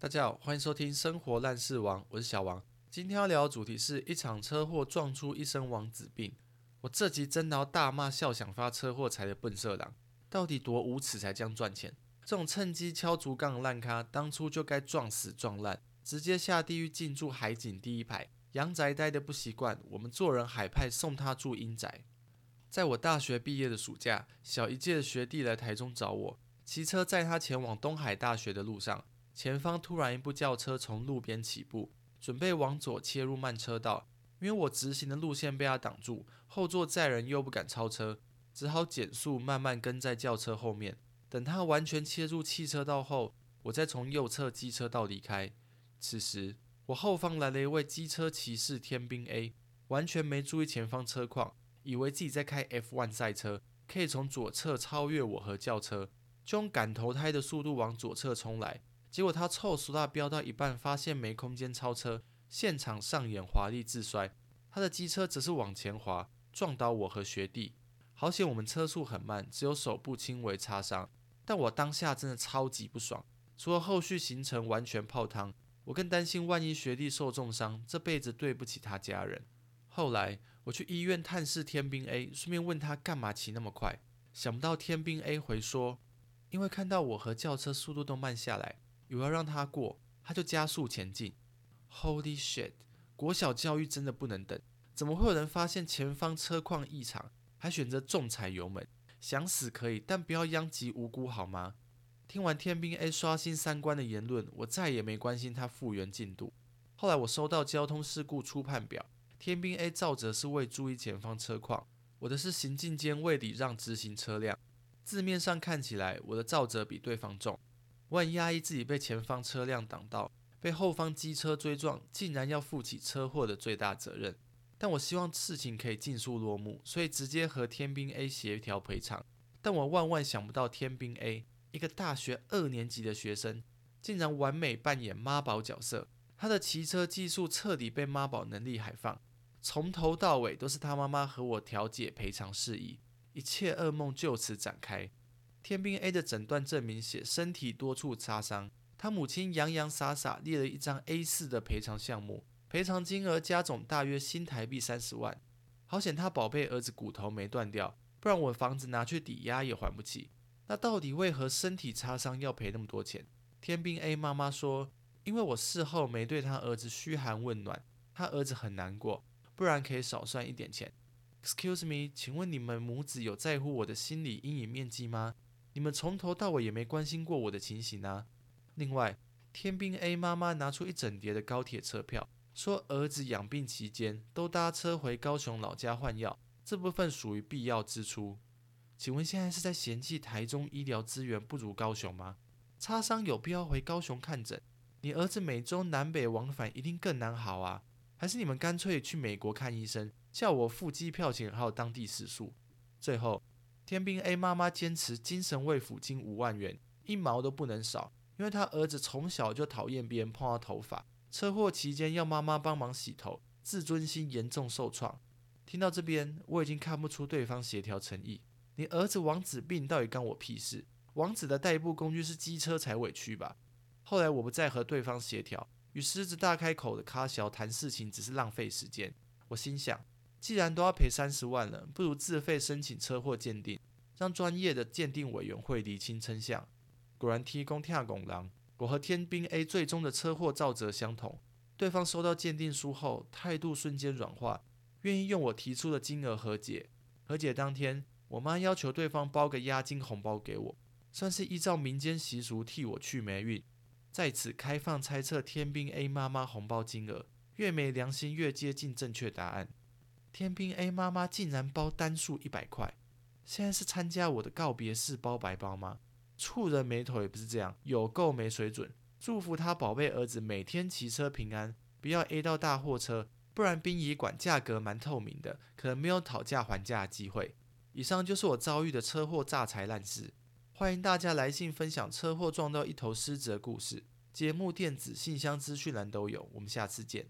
大家好，欢迎收听《生活烂事王》，我是小王。今天要聊的主题是一场车祸撞出一身王子病。我这集真的要大骂笑想发车祸财的笨色狼，到底多无耻才这样赚钱？这种趁机敲竹杠的烂咖，当初就该撞死撞烂，直接下地狱进驻海景第一排。阳宅待的不习惯，我们做人海派送他住阴宅。在我大学毕业的暑假，小一届的学弟来台中找我，骑车载他前往东海大学的路上。前方突然一部轿车从路边起步，准备往左切入慢车道。因为我直行的路线被他挡住，后座载人又不敢超车，只好减速慢慢跟在轿车后面。等他完全切入汽车道后，我再从右侧机车道离开。此时，我后方来了一位机车骑士天兵 A，完全没注意前方车况，以为自己在开 F1 赛车，可以从左侧超越我和轿车，就用赶投胎的速度往左侧冲来。结果他臭熟大飙到一半，发现没空间超车，现场上演华丽自摔。他的机车则是往前滑，撞倒我和学弟。好险我们车速很慢，只有手部轻微擦伤。但我当下真的超级不爽，除了后续行程完全泡汤，我更担心万一学弟受重伤，这辈子对不起他家人。后来我去医院探视天兵 A，顺便问他干嘛骑那么快。想不到天兵 A 回说，因为看到我和轿车速度都慢下来。有要让他过，他就加速前进。Holy shit！国小教育真的不能等，怎么会有人发现前方车况异常，还选择重踩油门？想死可以，但不要殃及无辜好吗？听完天兵 A 刷新三观的言论，我再也没关心他复原进度。后来我收到交通事故初判表，天兵 A 照着是未注意前方车况，我的是行进间未礼让直行车辆。字面上看起来，我的照着比对方重。我很压抑自己被前方车辆挡到，被后方机车追撞，竟然要负起车祸的最大责任。但我希望事情可以尽速落幕，所以直接和天兵 A 协调赔偿。但我万万想不到，天兵 A 一个大学二年级的学生，竟然完美扮演妈宝角色。他的骑车技术彻底被妈宝能力海放，从头到尾都是他妈妈和我调解赔偿事宜，一切噩梦就此展开。天兵 A 的诊断证明写身体多处擦伤，他母亲洋洋洒洒列了一张 A4 的赔偿项目，赔偿金额加总大约新台币三十万。好险他宝贝儿子骨头没断掉，不然我房子拿去抵押也还不起。那到底为何身体擦伤要赔那么多钱？天兵 A 妈妈说，因为我事后没对他儿子嘘寒问暖，他儿子很难过，不然可以少算一点钱。Excuse me，请问你们母子有在乎我的心理阴影面积吗？你们从头到尾也没关心过我的情形啊！另外，天兵 A 妈妈拿出一整叠的高铁车票，说儿子养病期间都搭车回高雄老家换药，这部分属于必要支出。请问现在是在嫌弃台中医疗资源不如高雄吗？擦伤有必要回高雄看诊？你儿子每周南北往返一定更难好啊！还是你们干脆去美国看医生，叫我付机票钱还有当地食宿？最后。天兵 A 妈妈坚持精神慰抚金五万元，一毛都不能少，因为他儿子从小就讨厌别人碰他头发，车祸期间要妈妈帮忙洗头，自尊心严重受创。听到这边，我已经看不出对方协调诚意。你儿子王子病到底干我屁事？王子的代步工具是机车才委屈吧？后来我不再和对方协调，与狮子大开口的卡小谈事情只是浪费时间。我心想。既然都要赔三十万了，不如自费申请车祸鉴定，让专业的鉴定委员会厘清真相。果然提供跳拱狼，我和天兵 A 最终的车祸造责相同。对方收到鉴定书后，态度瞬间软化，愿意用我提出的金额和解。和解当天，我妈要求对方包个押金红包给我，算是依照民间习俗替我去霉运。在此开放猜测天兵 A 妈妈红包金额，越没良心越接近正确答案。天兵 A 妈妈竟然包单数一百块，现在是参加我的告别式包白包吗？触人没头也不是这样，有够没水准。祝福他宝贝儿子每天骑车平安，不要 A 到大货车，不然殡仪馆价格蛮透明的，可能没有讨价还价的机会。以上就是我遭遇的车祸诈财烂事，欢迎大家来信分享车祸撞到一头狮子的故事。节目电子信箱资讯栏都有，我们下次见。